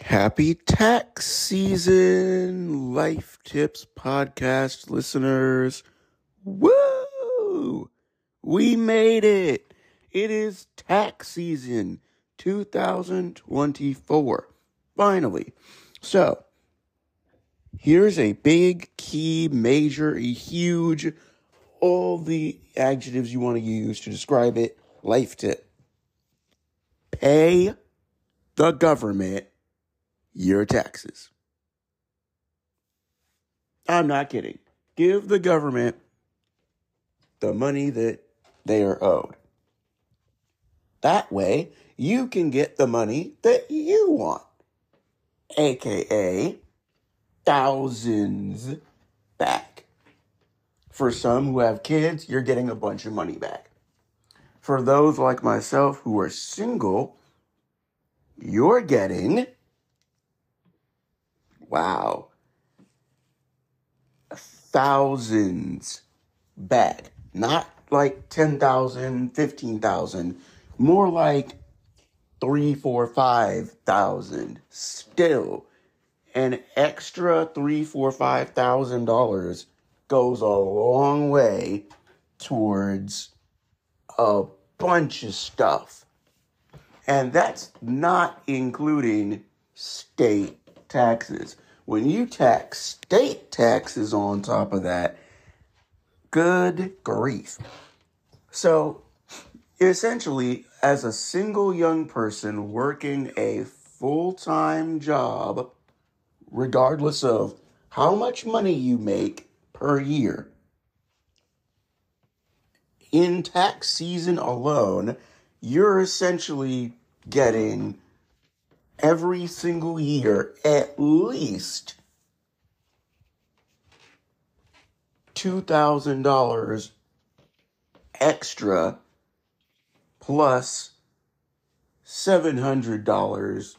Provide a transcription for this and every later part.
Happy tax season, Life Tips podcast listeners. Woo! We made it. It is tax season 2024. Finally. So, here's a big, key, major, a huge, all the adjectives you want to use to describe it. Life tip. Pay the government your taxes. I'm not kidding. Give the government the money that they are owed. That way, you can get the money that you want, aka thousands back. For some who have kids, you're getting a bunch of money back. For those like myself who are single, you're getting Wow. Thousands back. Not like 10,000, 15,000. More like three, four, five thousand. Still, an extra three, four, five thousand dollars goes a long way towards a bunch of stuff. And that's not including state taxes. When you tax state taxes on top of that, good grief. So, essentially, as a single young person working a full time job, regardless of how much money you make per year, in tax season alone, you're essentially getting every single year at least $2,000 extra plus $700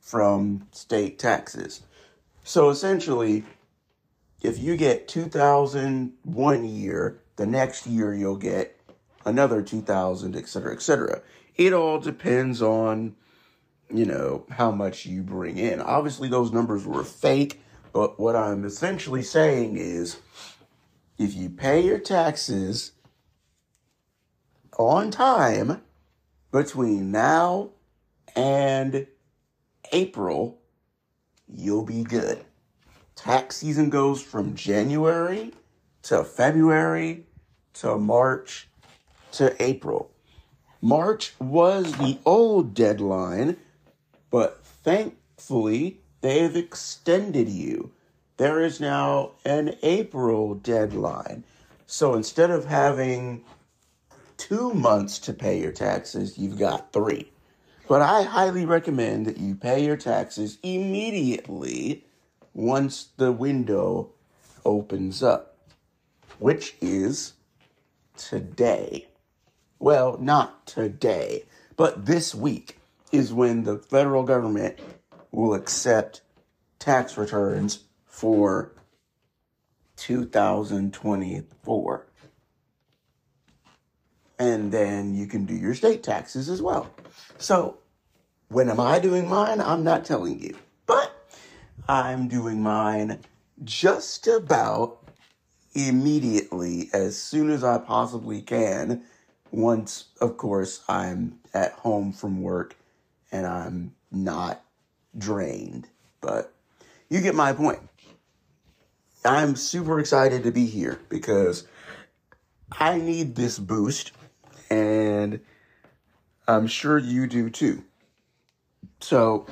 from state taxes. So essentially, if you get 2000 one year, the next year you'll get another 2000, et cetera, et cetera. It all depends on you know, how much you bring in. Obviously, those numbers were fake, but what I'm essentially saying is if you pay your taxes on time between now and April, you'll be good. Tax season goes from January to February to March to April. March was the old deadline but thankfully, they have extended you. There is now an April deadline. So instead of having two months to pay your taxes, you've got three. But I highly recommend that you pay your taxes immediately once the window opens up, which is today. Well, not today, but this week is when the federal government will accept tax returns for 2024. And then you can do your state taxes as well. So, when am I doing mine? I'm not telling you. But I'm doing mine just about immediately as soon as I possibly can. Once, of course, I'm at home from work and I'm not drained. But you get my point. I'm super excited to be here because I need this boost, and I'm sure you do too. So,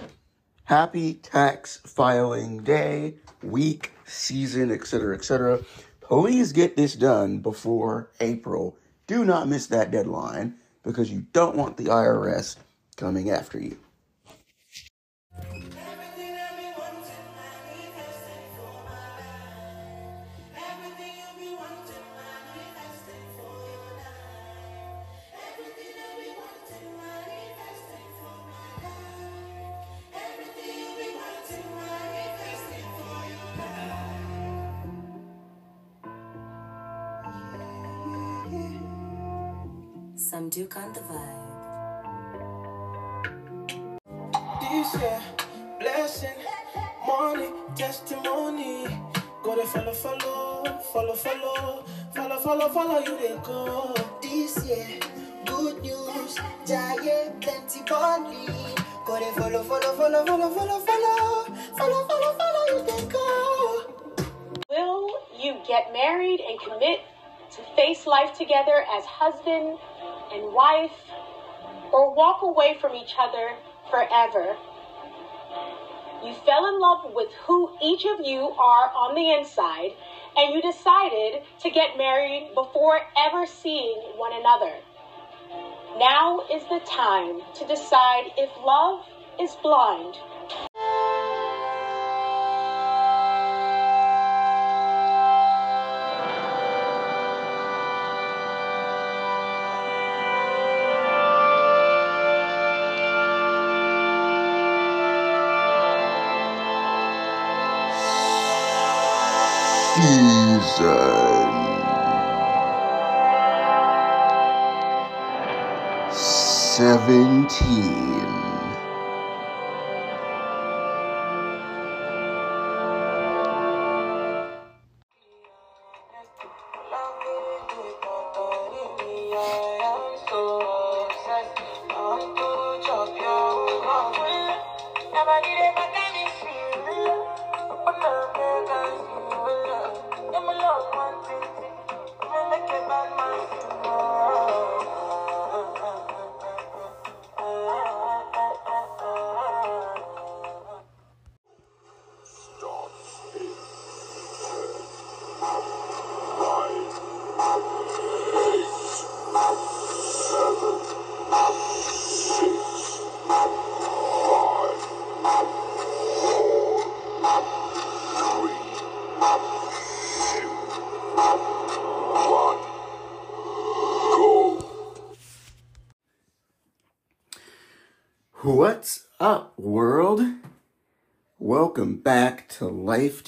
happy tax filing day, week, season, etc., etc. Please get this done before April. Do not miss that deadline because you don't want the IRS coming after you. Each other forever? You fell in love with who each of you are on the inside, and you decided to get married before ever seeing one another. Now is the time to decide if love is blind. season seventeen.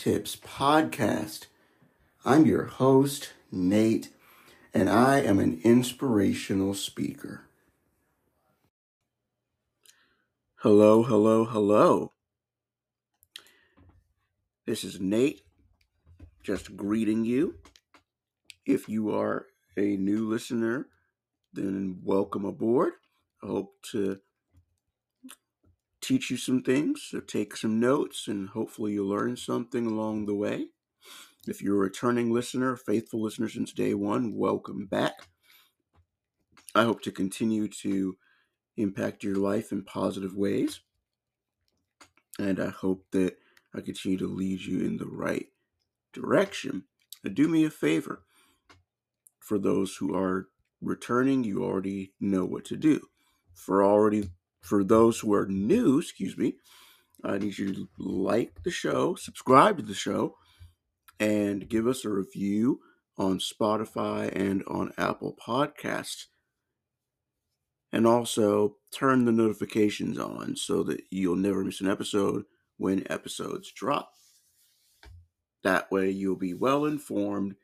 Tips Podcast. I'm your host, Nate, and I am an inspirational speaker. Hello, hello, hello. This is Nate, just greeting you. If you are a new listener, then welcome aboard. I hope to teach you some things, so take some notes, and hopefully you'll learn something along the way. If you're a returning listener, faithful listener since day one, welcome back. I hope to continue to impact your life in positive ways. And I hope that I continue to lead you in the right direction. But do me a favor. For those who are returning, you already know what to do. For already for those who are new, excuse me, I need you to like the show, subscribe to the show, and give us a review on Spotify and on Apple Podcasts. And also turn the notifications on so that you'll never miss an episode when episodes drop. That way, you'll be well informed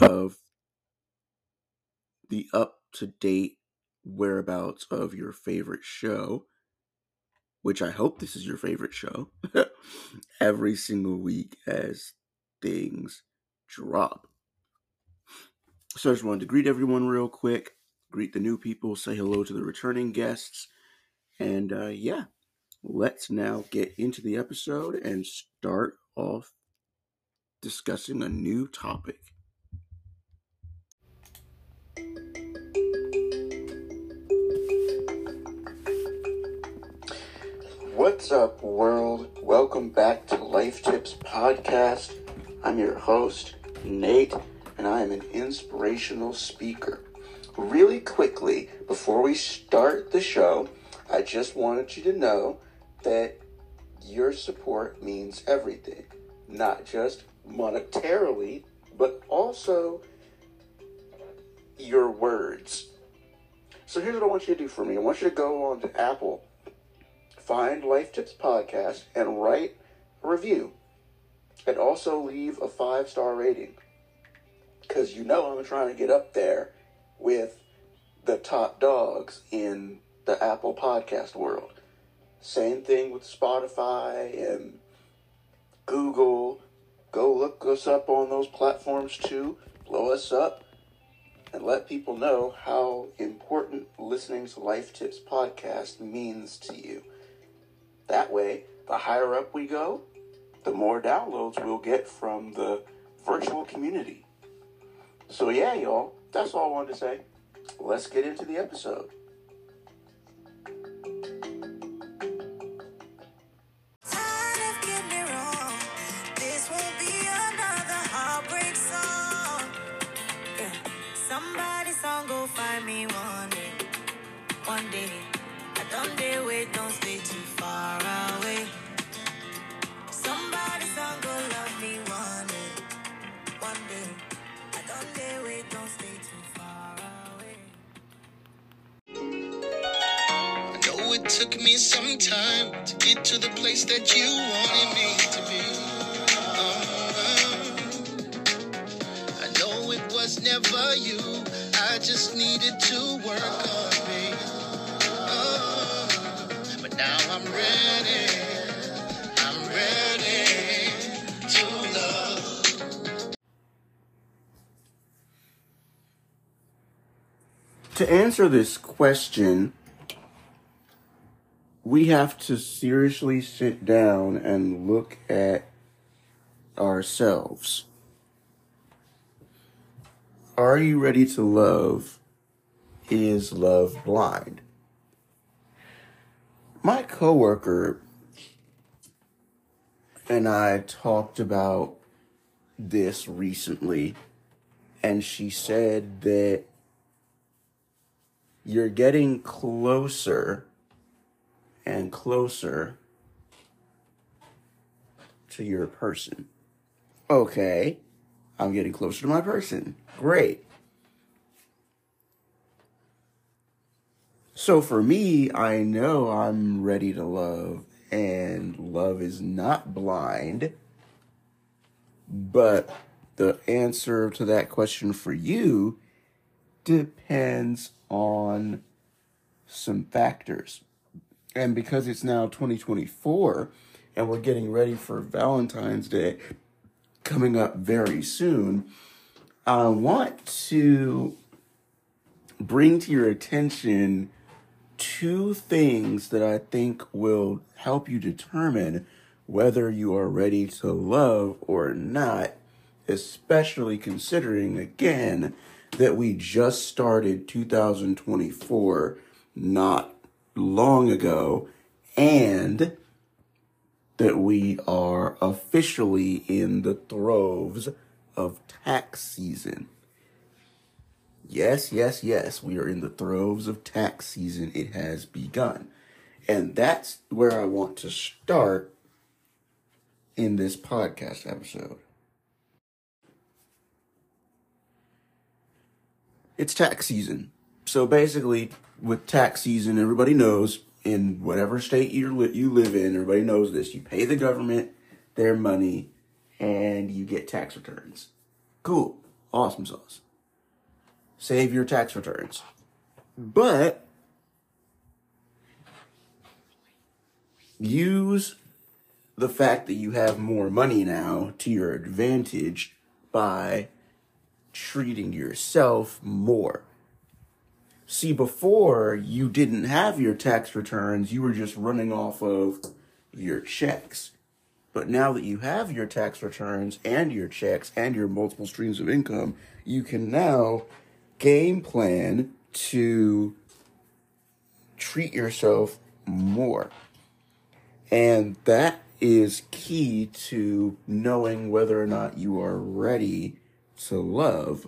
of the up to date whereabouts of your favorite show, which I hope this is your favorite show, every single week as things drop. So I just wanted to greet everyone real quick, greet the new people, say hello to the returning guests, and uh, yeah, let's now get into the episode and start off discussing a new topic. What's up, world? Welcome back to Life Tips Podcast. I'm your host, Nate, and I am an inspirational speaker. Really quickly, before we start the show, I just wanted you to know that your support means everything, not just monetarily, but also your words. So here's what I want you to do for me I want you to go on to Apple find Life Tips Podcast and write a review. And also leave a five star rating. Because you know I'm trying to get up there with the top dogs in the Apple podcast world. Same thing with Spotify and Google. Go look us up on those platforms too. Blow us up and let people know how important listening to Life Tips podcast means to you. That way, the higher up we go, the more downloads we'll get from the virtual community. So, yeah, y'all, that's all I wanted to say. Let's get into the episode. Me some time to get to the place that you wanted me to be. Oh, I know it was never you. I just needed to work on me. Oh, but now I'm ready. I'm ready to love. To answer this question, we have to seriously sit down and look at ourselves. Are you ready to love? Is love blind? My coworker and I talked about this recently, and she said that you're getting closer and closer to your person. Okay, I'm getting closer to my person. Great. So for me, I know I'm ready to love, and love is not blind. But the answer to that question for you depends on some factors. And because it's now 2024 and we're getting ready for Valentine's Day coming up very soon, I want to bring to your attention two things that I think will help you determine whether you are ready to love or not, especially considering, again, that we just started 2024 not long ago and that we are officially in the throes of tax season. Yes, yes, yes, we are in the throes of tax season. It has begun. And that's where I want to start in this podcast episode. It's tax season. So basically, with tax season, everybody knows in whatever state you li- you live in, everybody knows this. You pay the government their money and you get tax returns. Cool. Awesome sauce. Save your tax returns. But use the fact that you have more money now to your advantage by treating yourself more. See, before you didn't have your tax returns, you were just running off of your checks. But now that you have your tax returns and your checks and your multiple streams of income, you can now game plan to treat yourself more. And that is key to knowing whether or not you are ready to love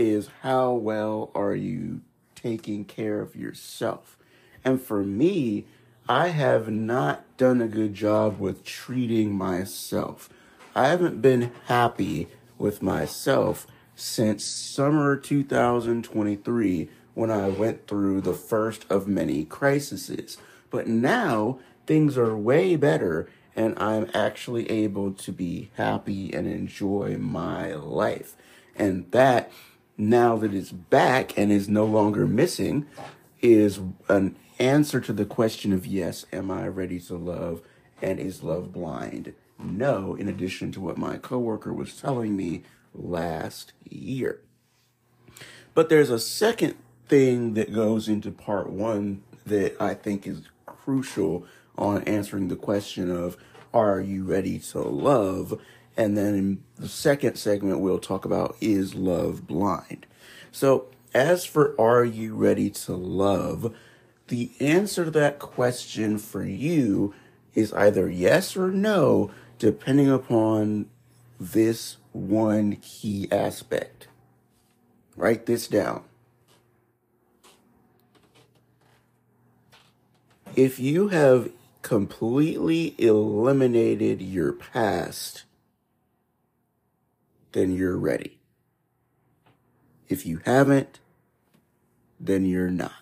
is how well are you taking care of yourself? And for me, I have not done a good job with treating myself. I haven't been happy with myself since summer 2023 when I went through the first of many crises. But now things are way better and I'm actually able to be happy and enjoy my life. And that, now that it's back and is no longer missing, is an answer to the question of yes, am I ready to love? And is love blind? No, in addition to what my coworker was telling me last year. But there's a second thing that goes into part one that I think is crucial on answering the question of are you ready to love? And then in the second segment, we'll talk about is love blind? So, as for are you ready to love? The answer to that question for you is either yes or no, depending upon this one key aspect. Write this down. If you have completely eliminated your past, then you're ready. If you haven't, then you're not.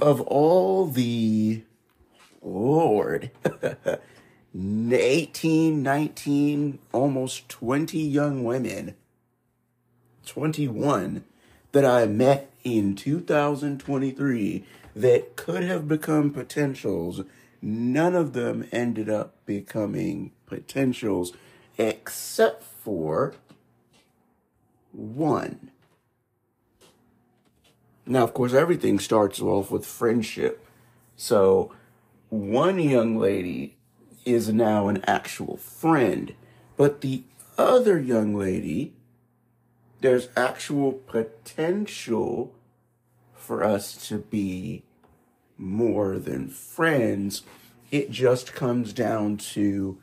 Of all the, Lord, 18, 19, almost 20 young women, 21, that I met in 2023 that could have become potentials, none of them ended up becoming potentials except for one. Now, of course, everything starts off with friendship. So, one young lady is now an actual friend, but the other young lady, there's actual potential for us to be more than friends. It just comes down to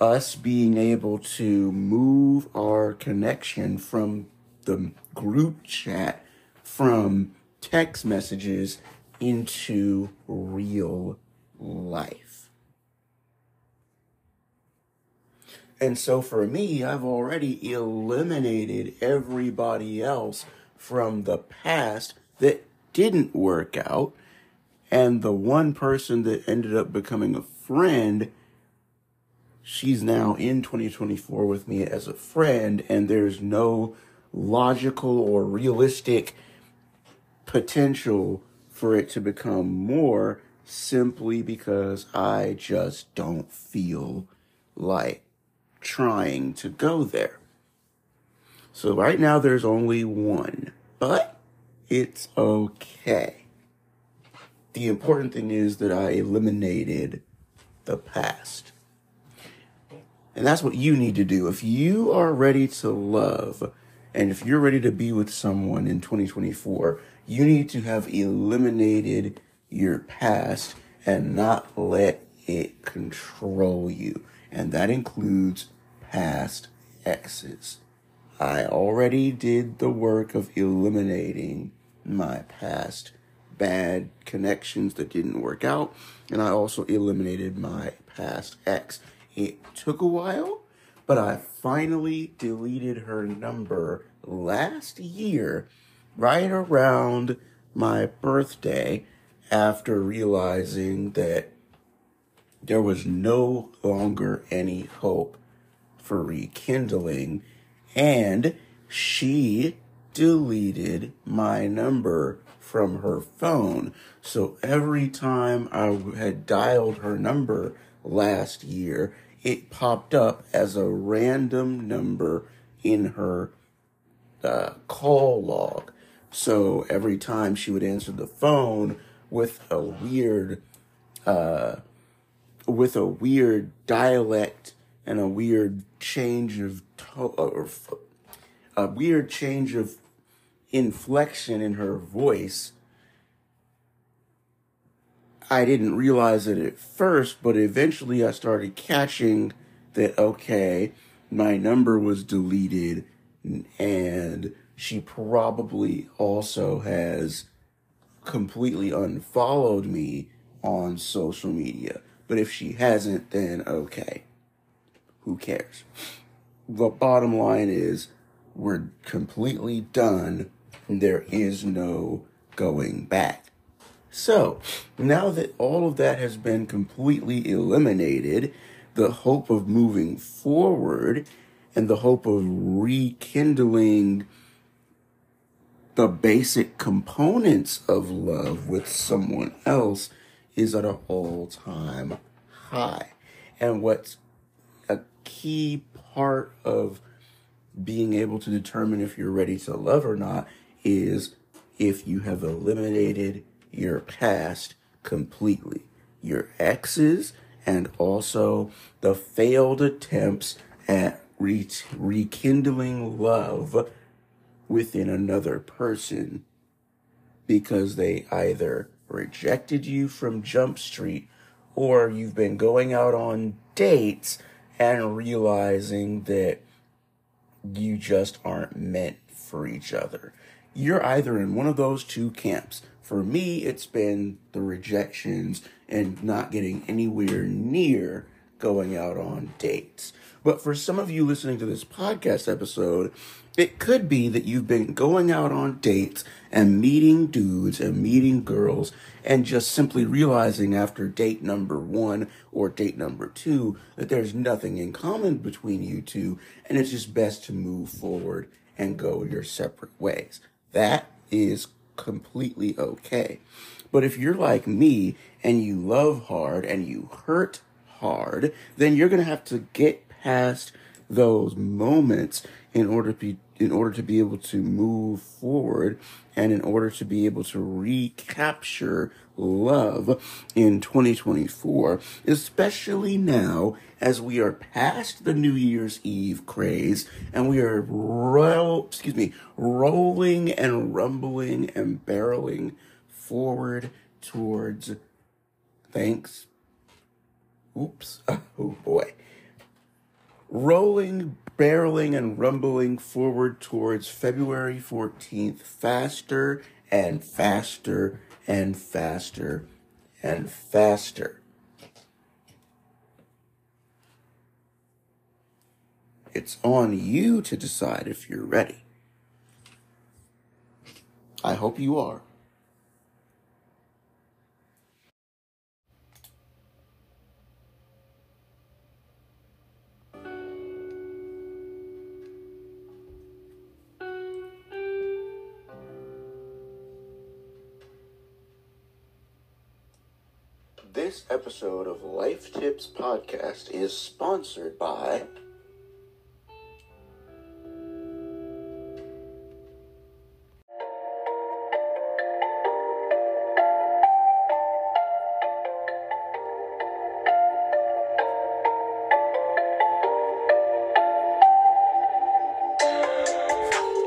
us being able to move our connection from the group chat, from text messages into real life. And so for me, I've already eliminated everybody else from the past that didn't work out. And the one person that ended up becoming a friend, she's now in 2024 with me as a friend, and there's no logical or realistic potential for it to become more simply because I just don't feel like trying to go there. So right now there's only one, but it's okay. The important thing is that I eliminated the past. And that's what you need to do. If you are ready to love, and if you're ready to be with someone in 2024, you need to have eliminated your past and not let it control you. And that includes past exes. I already did the work of eliminating my past bad connections that didn't work out, and I also eliminated my past ex. It took a while, but I finally deleted her number last year, right around my birthday, after realizing that there was no longer any hope for rekindling, and she deleted my number from her phone. So every time I had dialed her number last year, it popped up as a random number in her uh, call log. So every time she would answer the phone with a weird, uh, with a weird dialect and a weird change of to- or a weird change of inflection in her voice. I didn't realize it at first, but eventually I started catching that, okay, my number was deleted and she probably also has completely unfollowed me on social media. But if she hasn't, then okay. Who cares? The bottom line is we're completely done. There is no going back. So, now that all of that has been completely eliminated, the hope of moving forward and the hope of rekindling the basic components of love with someone else is at an all time high. And what's a key part of being able to determine if you're ready to love or not is if you have eliminated your past completely, your exes, and also the failed attempts at re- rekindling love within another person because they either rejected you from Jump Street or you've been going out on dates and realizing that you just aren't meant for each other. You're either in one of those two camps. For me, it's been the rejections and not getting anywhere near going out on dates. But for some of you listening to this podcast episode, it could be that you've been going out on dates and meeting dudes and meeting girls and just simply realizing after date number one or date number two that there's nothing in common between you two and it's just best to move forward and go your separate ways. That is completely okay. But if you're like me and you love hard and you hurt hard, then you're going to have to get past those moments in order to be in order to be able to move forward and in order to be able to recapture love in 2024, especially now as we are past the New Year's Eve craze and we are roll, excuse me, rolling and rumbling and barreling forward towards thanks. Oops. Oh boy rolling, barreling, and rumbling forward towards February 14th, faster and faster and faster and faster. It's on you to decide if you're ready. I hope you are. This episode of Life Tips Podcast is sponsored by.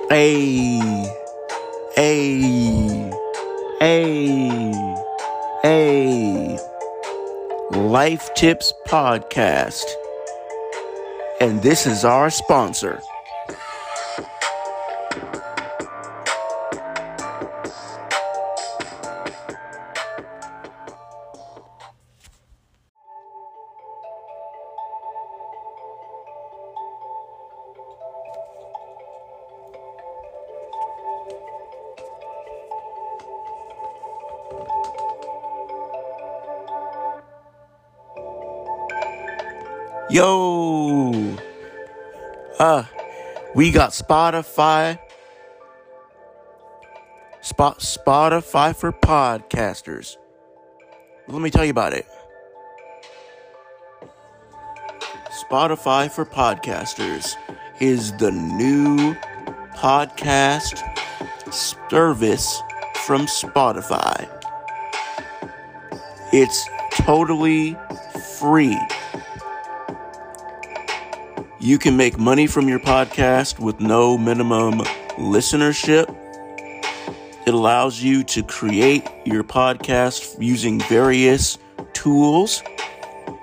Hey, Life Tips Podcast. And this is our sponsor. We got Spotify. Spot Spotify for podcasters. Let me tell you about it. Spotify for podcasters is the new podcast service from Spotify. It's totally free. You can make money from your podcast with no minimum listenership. It allows you to create your podcast using various tools,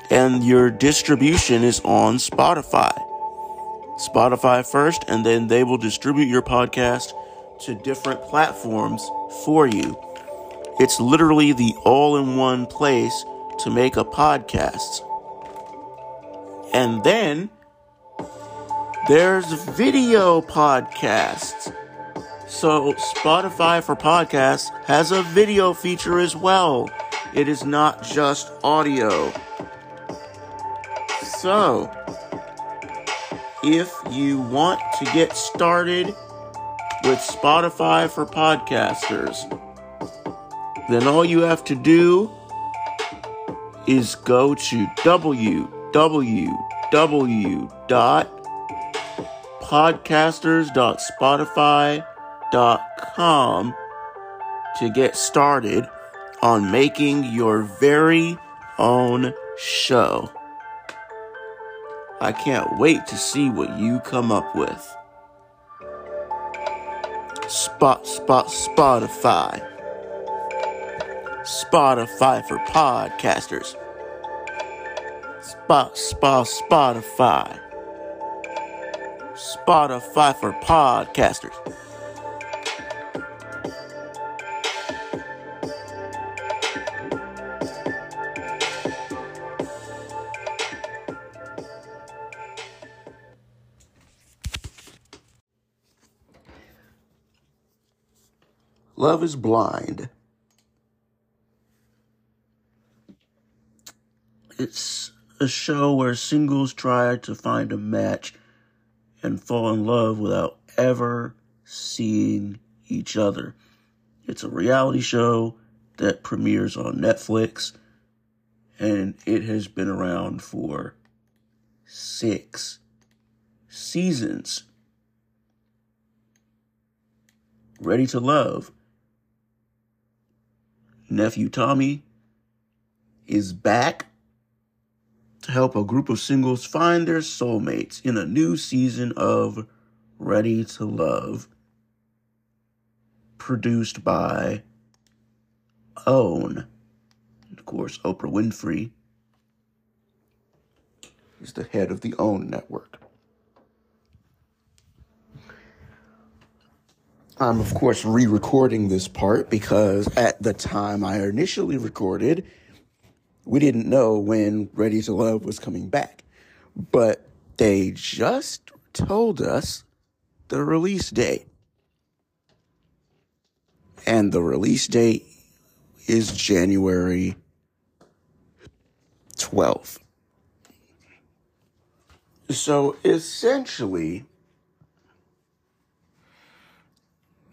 and your distribution is on Spotify. Spotify first, and then they will distribute your podcast to different platforms for you. It's literally the all in one place to make a podcast. And then there's video podcasts. So, Spotify for podcasts has a video feature as well. It is not just audio. So, if you want to get started with Spotify for podcasters, then all you have to do is go to www.podcasters.spotify.com to get started on making your very own show. I can't wait to see what you come up with. Spot, spot, Spotify. Spotify for podcasters. Spot, spot, Spotify. Spotify for podcasters. Love is Blind. It's a show where singles try to find a match and fall in love without ever seeing each other. It's a reality show that premieres on Netflix and it has been around for six seasons. Ready to Love. Nephew Tommy is back to help a group of singles find their soulmates in a new season of Ready to Love, produced by OWN. Of course, Oprah Winfrey is the head of the OWN network. I'm, of course, re recording this part because at the time I initially recorded, we didn't know when Ready to Love was coming back. But they just told us the release date. And the release date is January 12th. So essentially,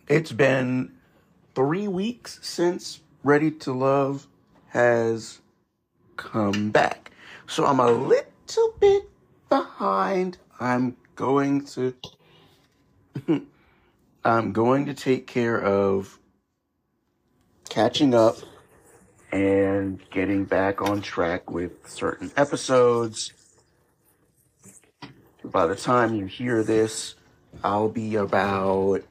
it's been three weeks since Ready to Love has come back. So I'm a little bit behind. I'm going to I'm going to take care of catching up and getting back on track with certain episodes. By the time you hear this, I'll be about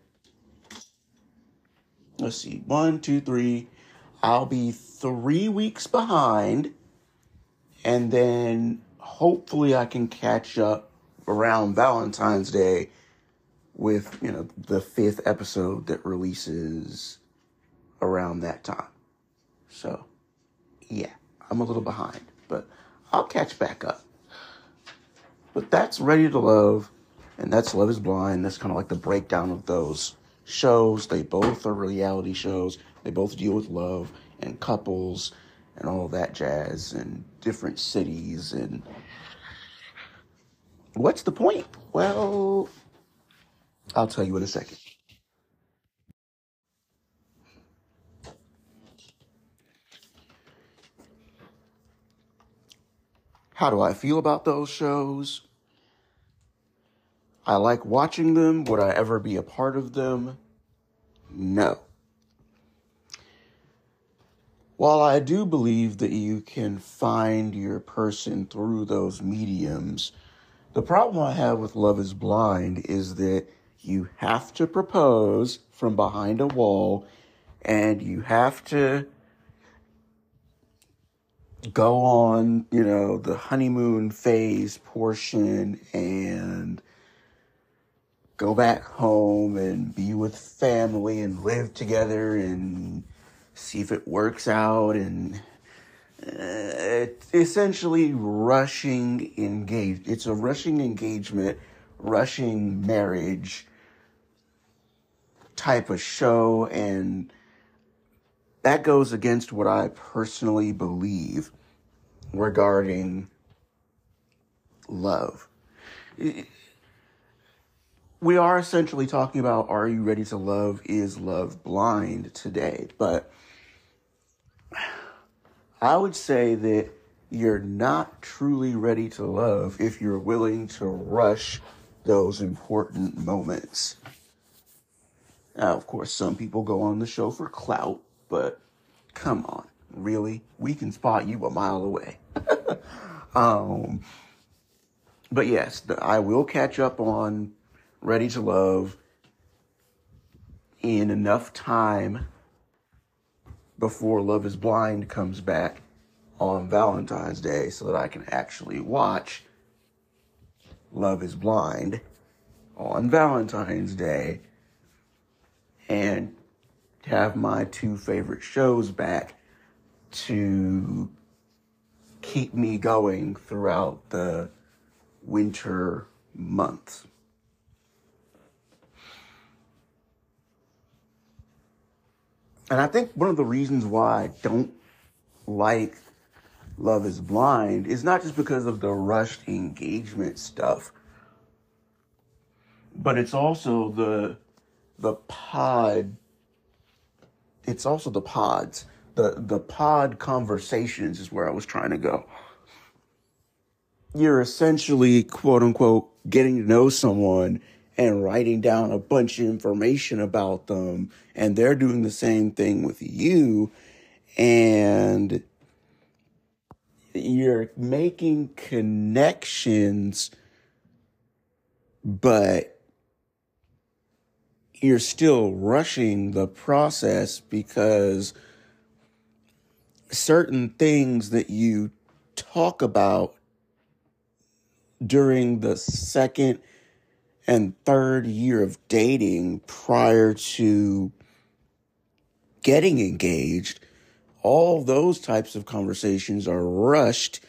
let's see, one, two, three. I'll be three weeks behind, and then hopefully I can catch up around Valentine's Day with you know the fifth episode that releases around that time. So, yeah, I'm a little behind, but I'll catch back up. But that's Ready to Love, and that's Love is Blind. That's kind of like the breakdown of those shows. They both are reality shows. They both deal with love and couples and all that jazz and different cities and what's the point? Well, I'll tell you in a second. How do I feel about those shows? I like watching them. Would I ever be a part of them? No. While I do believe that you can find your person through those mediums, the problem I have with Love is Blind is that you have to propose from behind a wall and you have to go on, you know, the honeymoon phase portion and go back home and be with family and live together and see if it works out and uh, essentially rushing engage it's a rushing engagement rushing marriage type of show and that goes against what i personally believe regarding love we are essentially talking about Are You Ready to Love? Is Love Blind today? But I would say that you're not truly ready to love if you're willing to rush those important moments. Now, of course, some people go on the show for clout, but come on, really? We can spot you a mile away. um, but yes, I will catch up on Ready to Love in enough time before Love is Blind comes back on Valentine's Day so that I can actually watch Love is Blind on Valentine's Day and have my two favorite shows back to keep me going throughout the winter months. And I think one of the reasons why I don't like Love is Blind is not just because of the rushed engagement stuff, but it's also the the pod it's also the pods. The the pod conversations is where I was trying to go. You're essentially quote unquote getting to know someone and writing down a bunch of information about them and they're doing the same thing with you and you're making connections but you're still rushing the process because certain things that you talk about during the second and third year of dating prior to getting engaged, all those types of conversations are rushed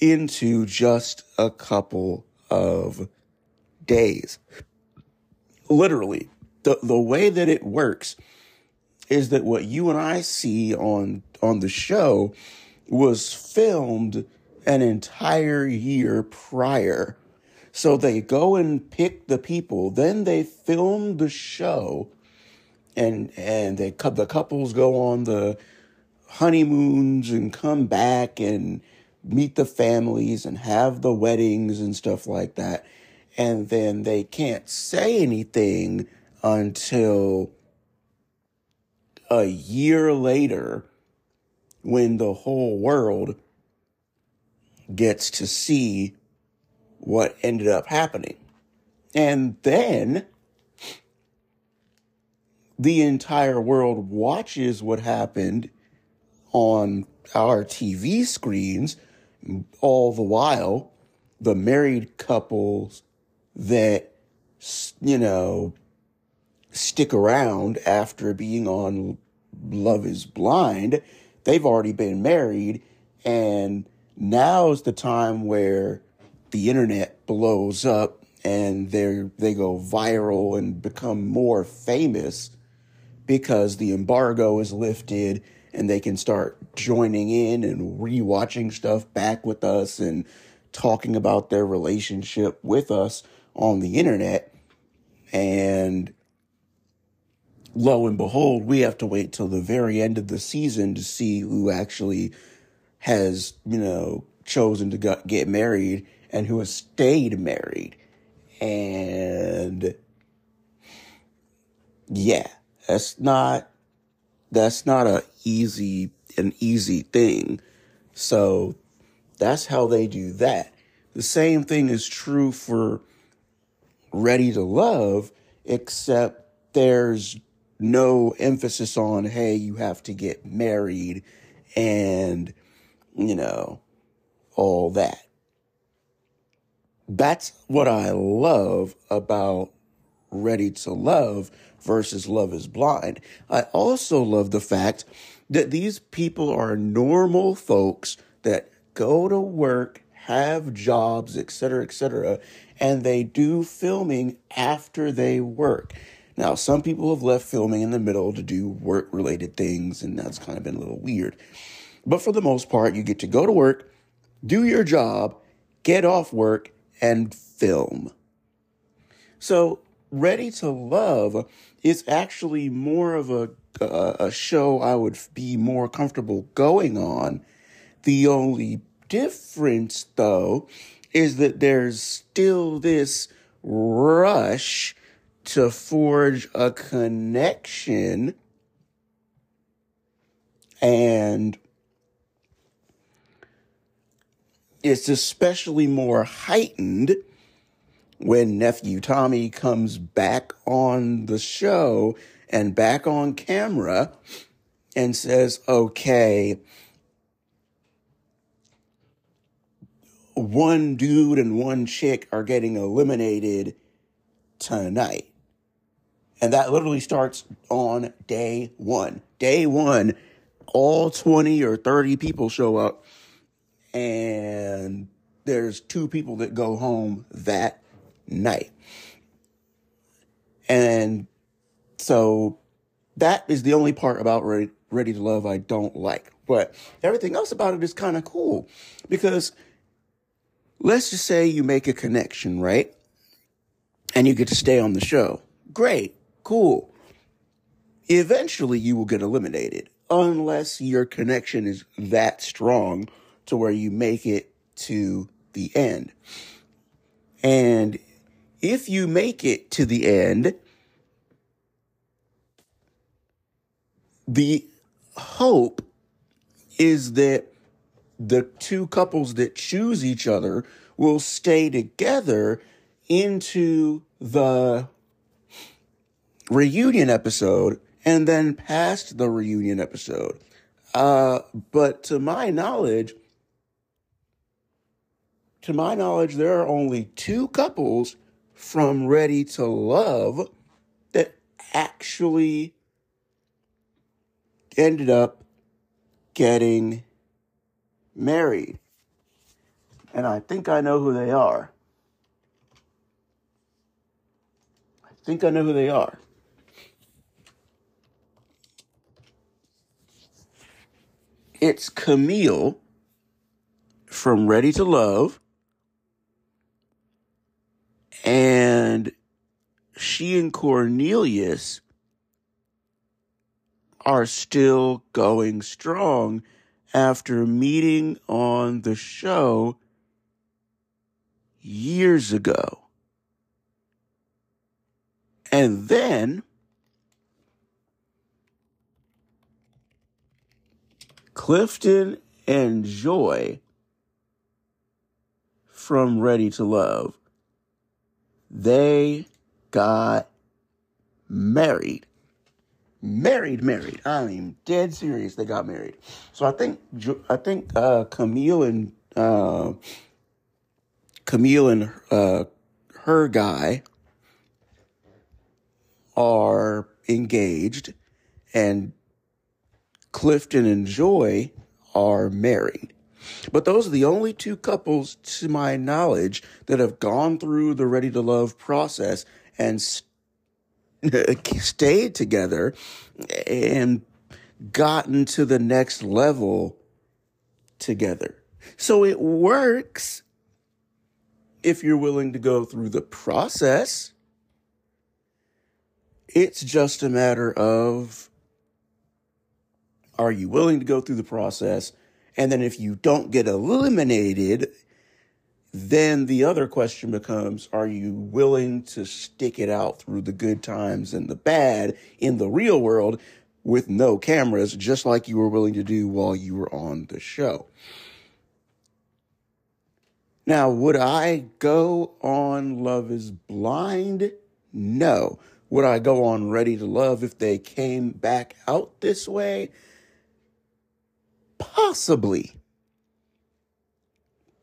into just a couple of days. Literally, the, the way that it works is that what you and I see on on the show was filmed an entire year prior. So they go and pick the people, then they film the show and and they the couples go on the honeymoons and come back and meet the families and have the weddings and stuff like that. And then they can't say anything until a year later when the whole world gets to see what ended up happening. And then the entire world watches what happened on our TV screens, all the while the married couples that, you know, stick around after being on Love is Blind, they've already been married. And now's the time where the internet blows up and they they go viral and become more famous because the embargo is lifted and they can start joining in and rewatching stuff back with us and talking about their relationship with us on the internet. And lo and behold, we have to wait till the very end of the season to see who actually has, you know, chosen to get married and who has stayed married. And yeah, that's not that's not a easy an easy thing. So that's how they do that. The same thing is true for Ready to Love, except there's no emphasis on, hey, you have to get married and, you know, all that. That's what I love about Ready to Love versus Love is Blind. I also love the fact that these people are normal folks that go to work, have jobs, etc., etc., and they do filming after they work. Now, some people have left filming in the middle to do work related things, and that's kind of been a little weird. But for the most part, you get to go to work, do your job, get off work, and film. So, Ready to Love is actually more of a uh, a show I would be more comfortable going on. The only difference, though, is that there's still this rush to forge a connection and it's especially more heightened when nephew Tommy comes back on the show and back on camera and says, okay, one dude and one chick are getting eliminated tonight. And that literally starts on day one. Day one, all 20 or 30 people show up, and there's two people that go home that night. And so that is the only part about Ready, Ready to Love I don't like. But everything else about it is kind of cool because let's just say you make a connection, right? And you get to stay on the show. Great, cool. Eventually you will get eliminated unless your connection is that strong to where you make it to the end. And if you make it to the end, the hope is that the two couples that choose each other will stay together into the reunion episode and then past the reunion episode. Uh, but to my knowledge, to my knowledge, there are only two couples from Ready to Love that actually ended up getting married. And I think I know who they are. I think I know who they are. It's Camille from Ready to Love. And she and Cornelius are still going strong after meeting on the show years ago. And then Clifton and Joy from Ready to Love, they got married married, married. I mean, dead serious. They got married. So I think I think uh, Camille and uh, Camille and uh, her guy are engaged, and Clifton and Joy are married. But those are the only two couples, to my knowledge, that have gone through the Ready to Love process and stayed together and gotten to the next level together. So it works if you're willing to go through the process. It's just a matter of are you willing to go through the process? And then if you don't get eliminated, then the other question becomes are you willing to stick it out through the good times and the bad in the real world with no cameras, just like you were willing to do while you were on the show? Now, would I go on Love is Blind? No. Would I go on Ready to Love if they came back out this way? Possibly.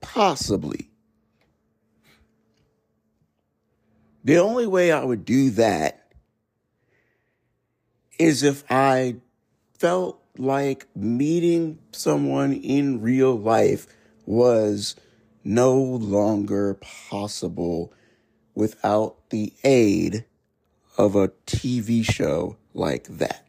Possibly. The only way I would do that is if I felt like meeting someone in real life was no longer possible without the aid of a TV show like that.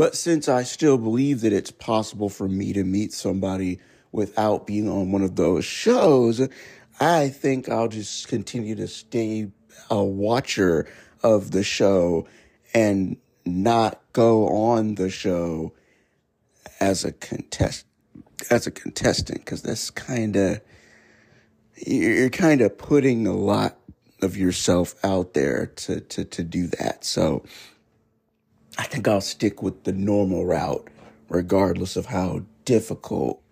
But since I still believe that it's possible for me to meet somebody without being on one of those shows, I think I'll just continue to stay a watcher of the show and not go on the show as a contest as a contestant because that's kind of you're kind of putting a lot of yourself out there to, to, to do that. So I think I'll stick with the normal route, regardless of how difficult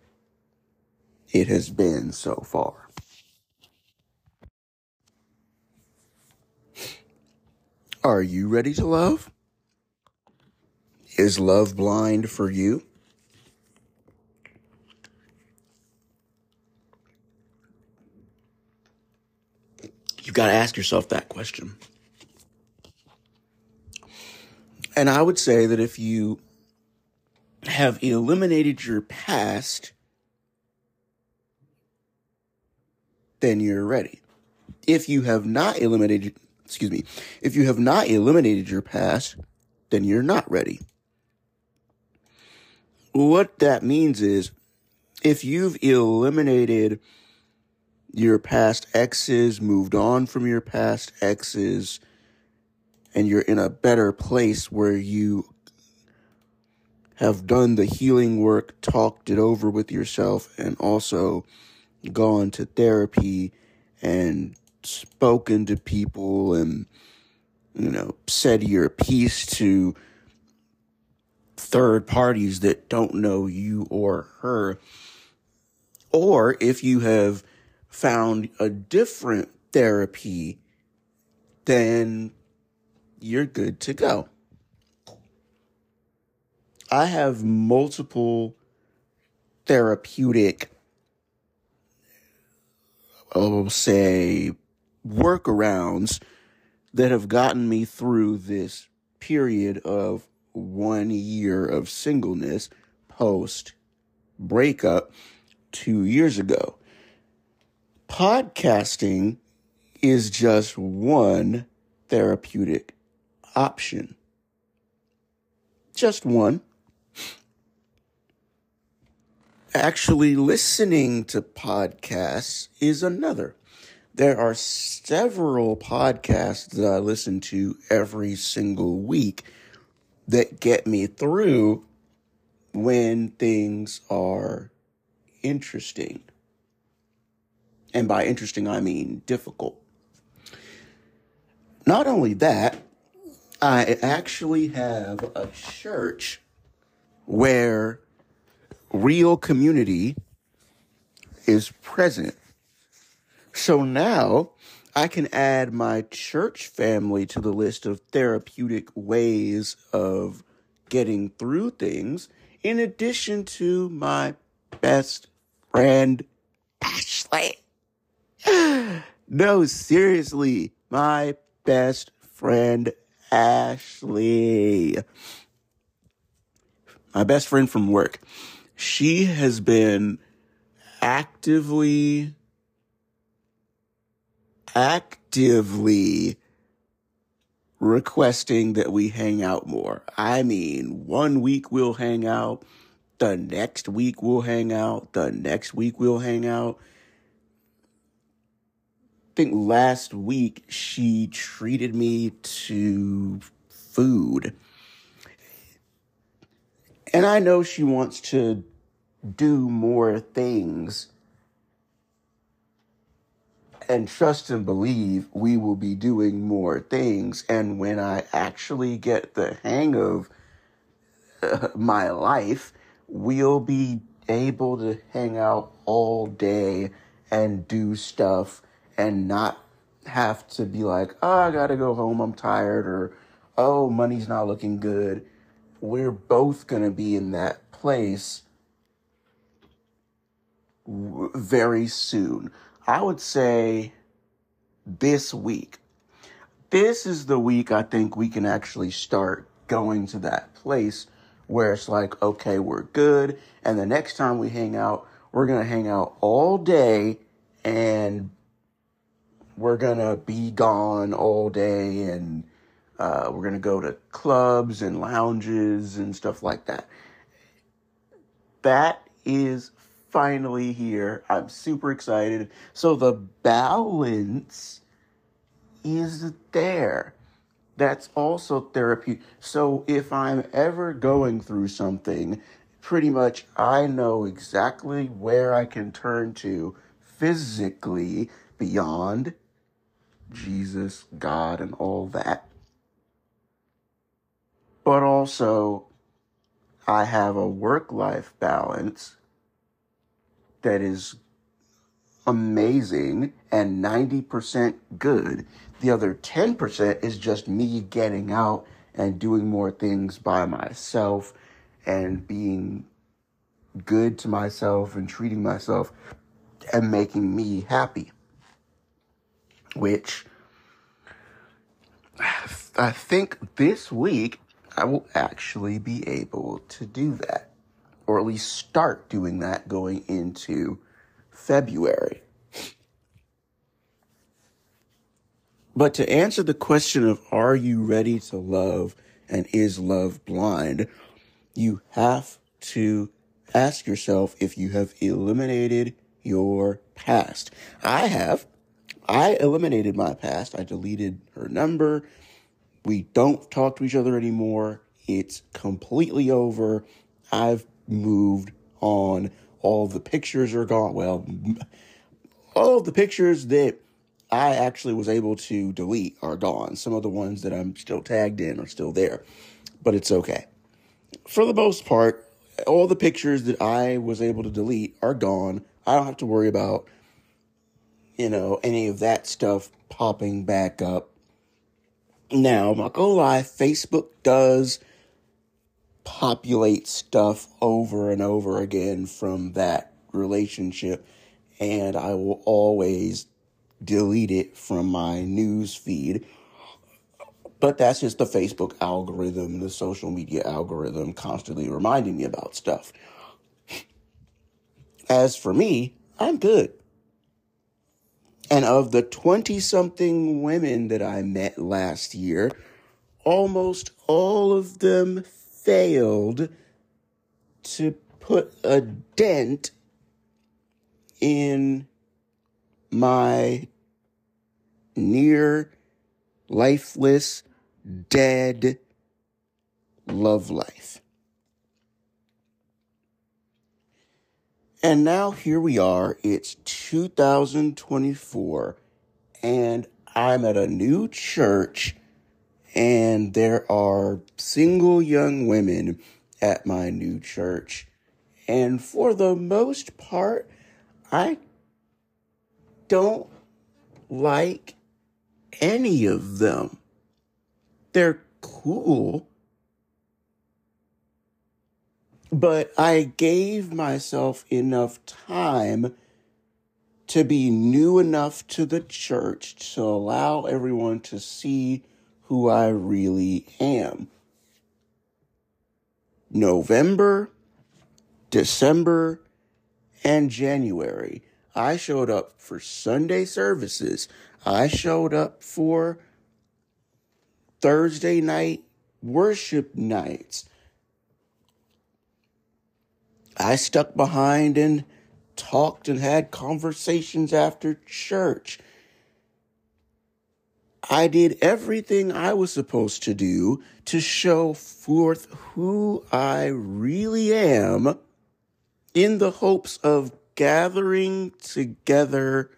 it has been so far. Are you ready to love? Is love blind for you? You've got to ask yourself that question. And I would say that if you have eliminated your past, then you're ready. If you have not eliminated, excuse me, if you have not eliminated your past, then you're not ready. What that means is if you've eliminated your past exes, moved on from your past exes, and you're in a better place where you have done the healing work, talked it over with yourself, and also gone to therapy and spoken to people and, you know, said your piece to third parties that don't know you or her. Or if you have found a different therapy, then you're good to go. I have multiple therapeutic, I'll say, workarounds that have gotten me through this period of one year of singleness post breakup two years ago. Podcasting is just one therapeutic option. Just one. Actually, listening to podcasts is another. There are several podcasts that I listen to every single week that get me through when things are interesting. And by interesting, I mean difficult. Not only that, I actually have a church where real community is present. So now I can add my church family to the list of therapeutic ways of getting through things, in addition to my best friend, Ashley. no, seriously, my best friend, Ashley. My best friend from work. She has been actively, actively requesting that we hang out more. I mean, one week we'll hang out, the next week we'll hang out, the next week we'll hang out. I think last week she treated me to food. And I know she wants to do more things. And trust and believe we will be doing more things. And when I actually get the hang of uh, my life, we'll be able to hang out all day and do stuff and not have to be like, oh, I gotta go home, I'm tired, or oh, money's not looking good. We're both gonna be in that place very soon. I would say this week. This is the week I think we can actually start going to that place where it's like, okay, we're good. And the next time we hang out, we're going to hang out all day and we're to be gone all day and uh, we're to go to clubs and lounges and stuff like that. That is finally here. I'm super excited. So the balance is there. That's also therapy. So if I'm ever going through something, pretty much I know exactly where I can turn to physically beyond Jesus, God, and all that. But also, I have a work life balance that is amazing and 90% good. The other 10% is just me getting out and doing more things by myself and being good to myself and treating myself and making me happy. Which I think this week I will actually be able to do that, or at least start doing that going into February. But to answer the question of are you ready to love and is love blind, you have to ask yourself if you have eliminated your past. I have. I eliminated my past. I deleted her number. We don't talk to each other anymore. It's completely over. I've moved on. All the pictures are gone. Well, all of the pictures that I actually was able to delete are gone. Some of the ones that I'm still tagged in are still there, but it's okay. For the most part, all the pictures that I was able to delete are gone. I don't have to worry about, you know, any of that stuff popping back up. Now, I'm not gonna lie, Facebook does populate stuff over and over again from that relationship, and I will always delete it from my news feed. But that's just the Facebook algorithm, the social media algorithm constantly reminding me about stuff. As for me, I'm good. And of the 20 something women that I met last year, almost all of them failed to put a dent in my near lifeless, dead love life. And now here we are. It's 2024 and I'm at a new church and there are single young women at my new church. And for the most part, I don't like any of them. They're cool. But I gave myself enough time to be new enough to the church to allow everyone to see who I really am. November, December, and January, I showed up for Sunday services. I showed up for Thursday night worship nights. I stuck behind and talked and had conversations after church. I did everything I was supposed to do to show forth who I really am in the hopes of gathering together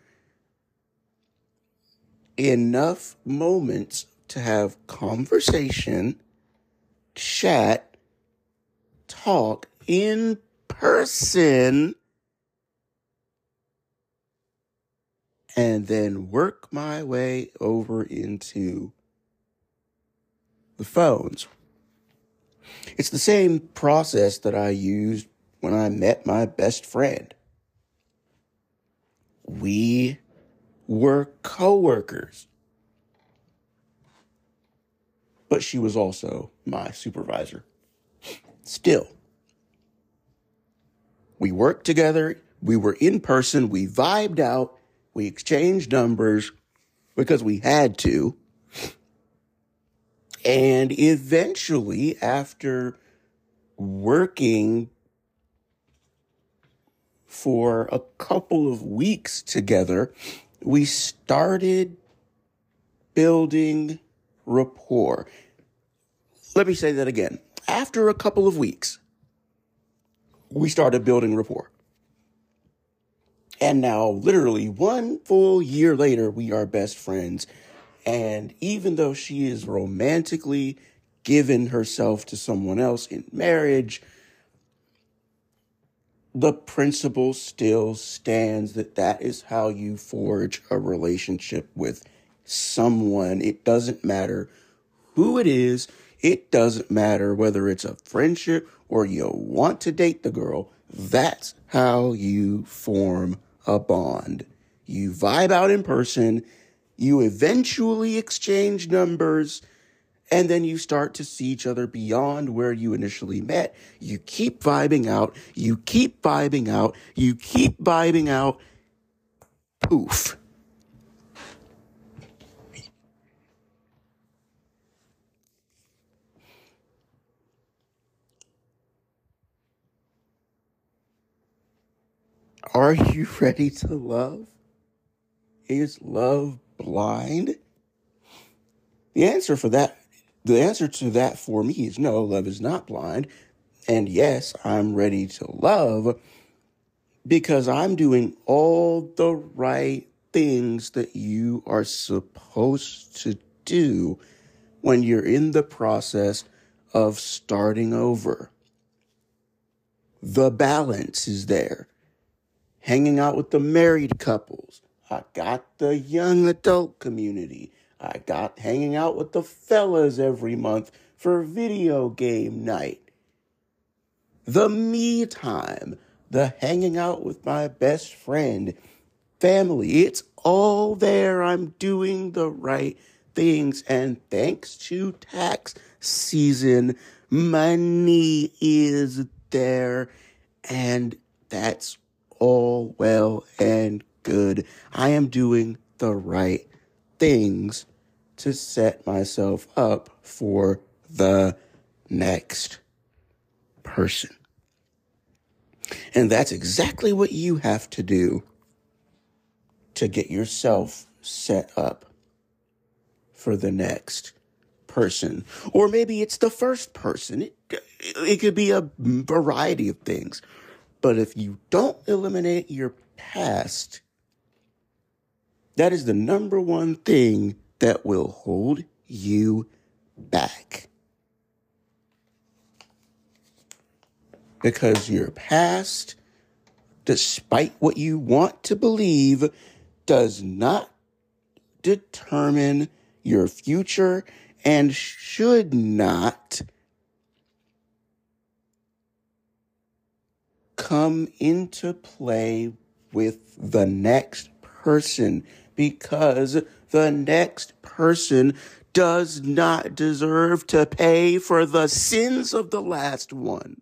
enough moments to have conversation, chat, talk in person, and then work my way over into the phones. It's the same process that I used when I met my best friend. We were coworkers. But she was also my supervisor. Still, we worked together, we were in person, we vibed out, we exchanged numbers because we had to. And eventually, after working for a couple of weeks together, we started building rapport. Let me say that again. After a couple of weeks, we started building rapport. And now, literally one full year later, we are best friends. And even though she is romantically given herself to someone else in marriage, the principle still stands that that is how you forge a relationship with someone. It doesn't matter who it is. It doesn't matter whether it's a friendship or you want to date the girl. That's how you form a bond. You vibe out in person. You eventually exchange numbers and then you start to see each other beyond where you initially met. You keep vibing out, you keep vibing out, you keep vibing out. Poof. Are you ready to love? Is love blind? The answer for that the answer to that for me is no, love is not blind. And yes, I'm ready to love because I'm doing all the right things that you are supposed to do when you're in the process of starting over. The balance is there. Hanging out with the married couples. I got the young adult community. I got hanging out with the fellas every month for video game night. The me time, the hanging out with my best friend, family, it's all there. I'm doing the right things. And thanks to tax season, money is there. And that's all well and good. I am doing the right things to set myself up for the next person. And that's exactly what you have to do to get yourself set up for the next person. Or maybe it's the first person. It, it could be a variety of things. But if you don't eliminate your past, that is the number one thing that will hold you back. Because your past, despite what you want to believe, does not determine your future and should not come into play with the next person because the next person does not deserve to pay for the sins of the last one.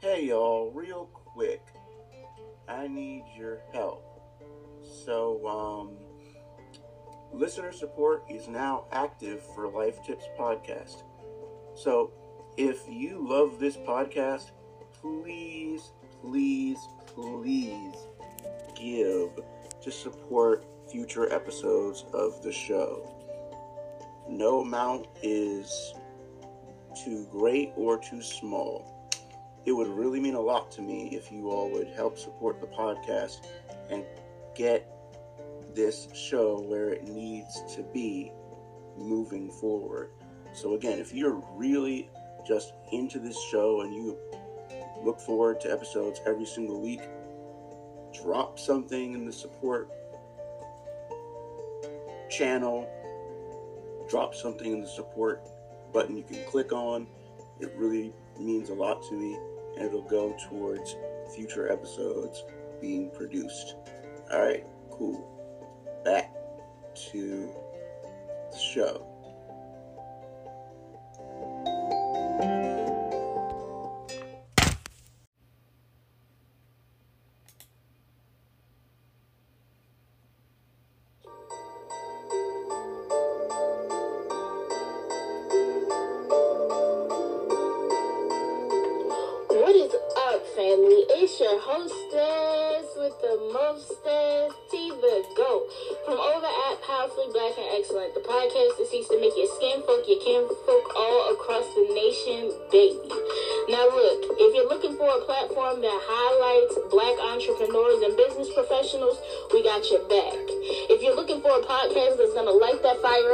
Hey y'all, real quick, I need your help. So, um, listener support is now active for Life Tips Podcast. So, if you love this podcast, please, please, please give to support future episodes of the show. No amount is too great or too small. It would really mean a lot to me if you all would help support the podcast and get this show where it needs to be moving forward. So, again, if you're really just into this show and you look forward to episodes every single week, drop something in the support channel, drop something in the support button you can click on. It really means a lot to me and it'll go towards future episodes being produced. All right, cool. Back to the show.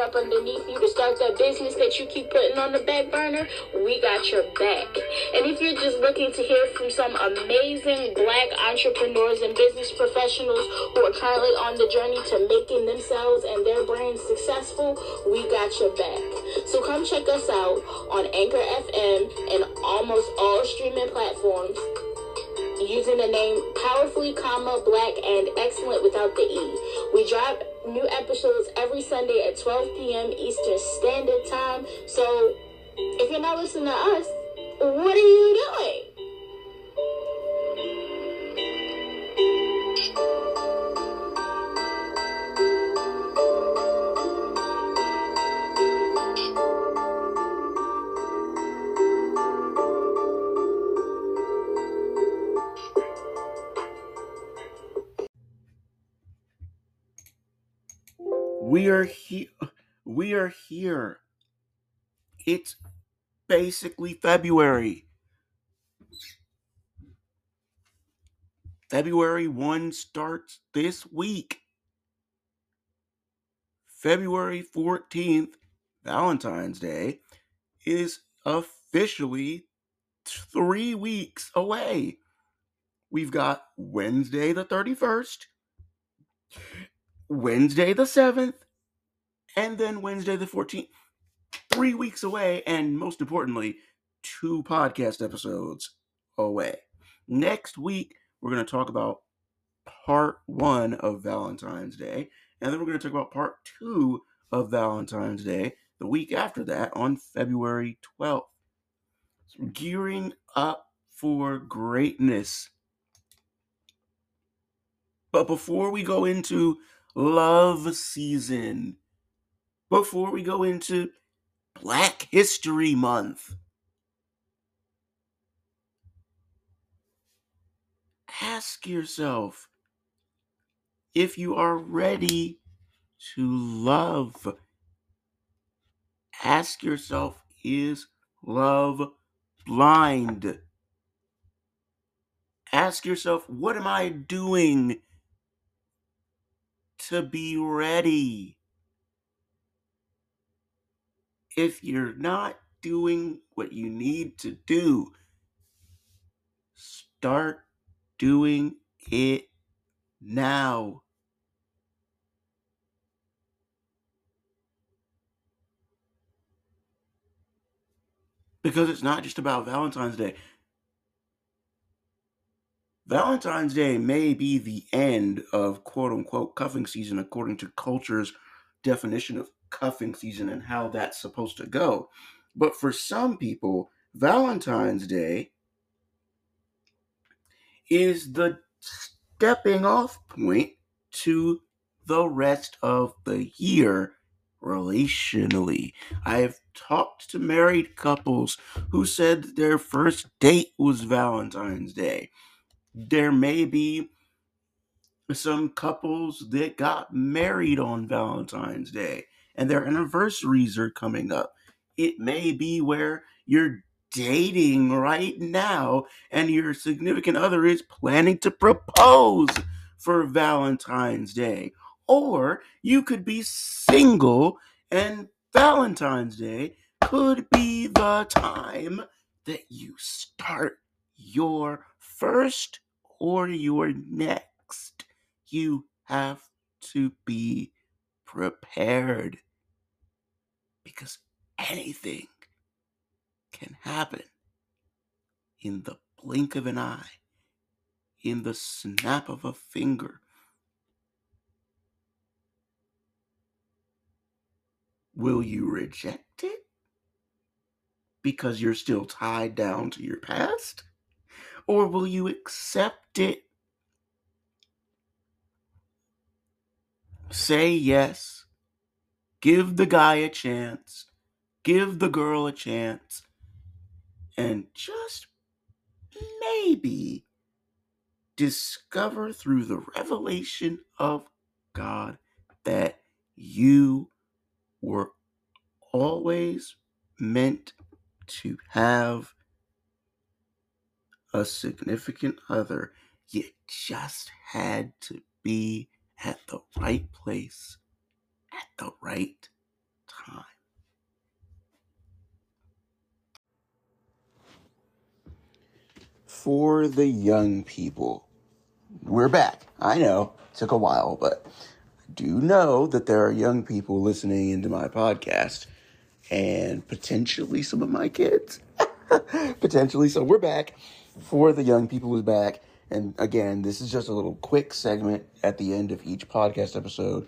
Up underneath you to start that business that you keep putting on the back burner, we got your back. And if you're just looking to hear from some amazing black entrepreneurs and business professionals who are currently on the journey to making themselves and their brands successful, we got your back. So come check us out on Anchor FM and almost all streaming platforms using the name Powerfully, comma, Black and Excellent without the E. We drop new episodes every Sunday at 12 p.m. Eastern Standard Time. So if you're not listening to us, what are you doing? We are here. We are here. It's basically February. February 1 starts this week. February 14th, Valentine's Day, is officially three weeks away. We've got Wednesday the 31st, Wednesday the 7th, and then Wednesday the 14th. Three weeks away, and most importantly, two podcast episodes away. Next week, we're going to talk about part one of Valentine's Day, and then we're going to talk about part two of Valentine's Day the week after that on February 12th. So gearing up for greatness. But before we go into love season, before we go into Black History Month, ask yourself if you are ready to love. Ask yourself, is love blind? Ask yourself, what am I doing to be ready? If you're not doing what you need to do, start doing it now. Because it's not just about Valentine's Day. Valentine's Day may be the end of quote unquote cuffing season according to culture's definition of cuffing season and how that's supposed to go. But for some people, Valentine's Day is the stepping off point to the rest of the year relationally. I've talked to married couples who said their first date was Valentine's Day. There may be some couples that got married on Valentine's Day and their anniversaries are coming up. It may be where you're dating right now and your significant other is planning to propose for Valentine's Day. Or you could be single and Valentine's Day could be the time that you start your first or your next. You have to be prepared because anything can happen in the blink of an eye, in the snap of a finger. Will you reject it because you're still tied down to your past? Or will you accept it? Say yes. Give the guy a chance. Give the girl a chance. And just maybe discover through the revelation of God that you were always meant to have a significant other. You just had to be at the right place at the right time. For the young people, we're back. I know, it took a while, but I do know that there are young people listening into my podcast and potentially some of my kids. potentially. So we're back for the young people who's back. And again, this is just a little quick segment at the end of each podcast episode,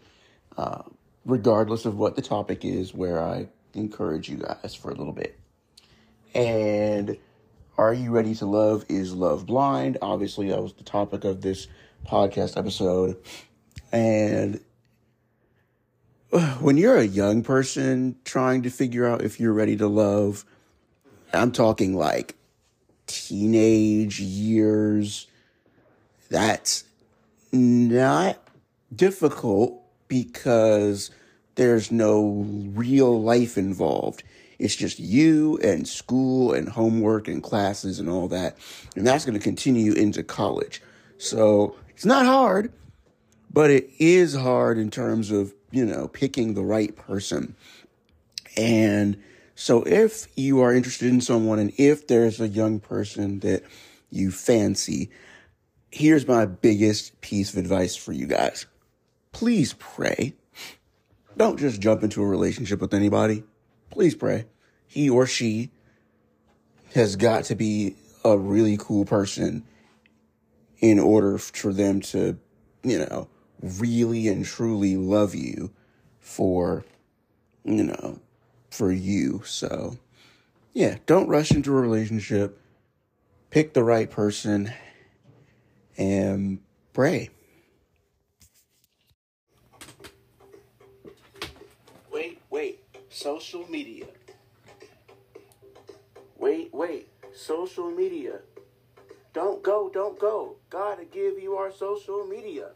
uh, regardless of what the topic is, where I encourage you guys for a little bit. And Are You Ready to Love is Love Blind. Obviously, that was the topic of this podcast episode. And when you're a young person trying to figure out if you're ready to love, I'm talking like teenage years, that's not difficult because there's no real life involved. It's just you and school and homework and classes and all that. And that's going to continue into college. So it's not hard, but it is hard in terms of, you know, picking the right person. And so if you are interested in someone and if there's a young person that you fancy, here's my biggest piece of advice for you guys. Please pray. Don't just jump into a relationship with anybody. Please pray. He or she has got to be a really cool person in order for them to, you know, really and truly love you for, you know, for you. So, yeah, don't rush into a relationship. Pick the right person and pray. Wait, wait. Social media. Wait, wait. Social media. Don't go, don't go. Gotta give you our social media.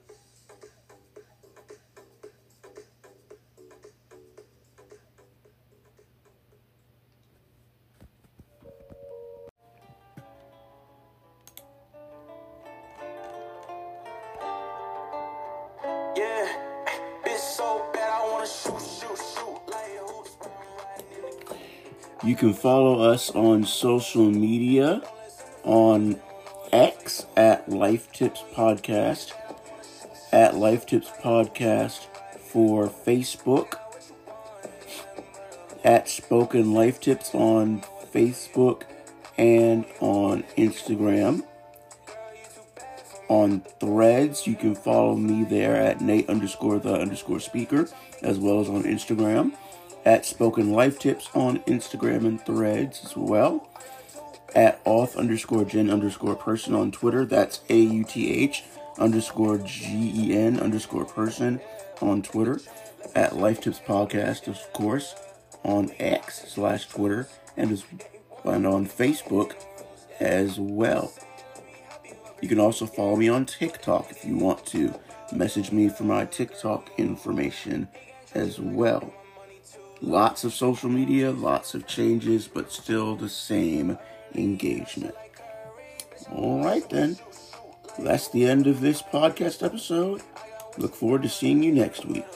You can follow us on social media on X at Life Tips Podcast, at Life Tips Podcast for Facebook, at Spoken Life Tips on Facebook and on Instagram. On threads, you can follow me there at Nate underscore the underscore speaker, as well as on Instagram at Spoken Life Tips on Instagram and threads as well. At auth underscore gen underscore person on Twitter. That's A U T H underscore G E N underscore person on Twitter. At Life Tips Podcast, of course, on X slash Twitter and, as, and on Facebook as well. You can also follow me on TikTok if you want to. Message me for my TikTok information as well. Lots of social media, lots of changes, but still the same engagement. All right, then. That's the end of this podcast episode. Look forward to seeing you next week.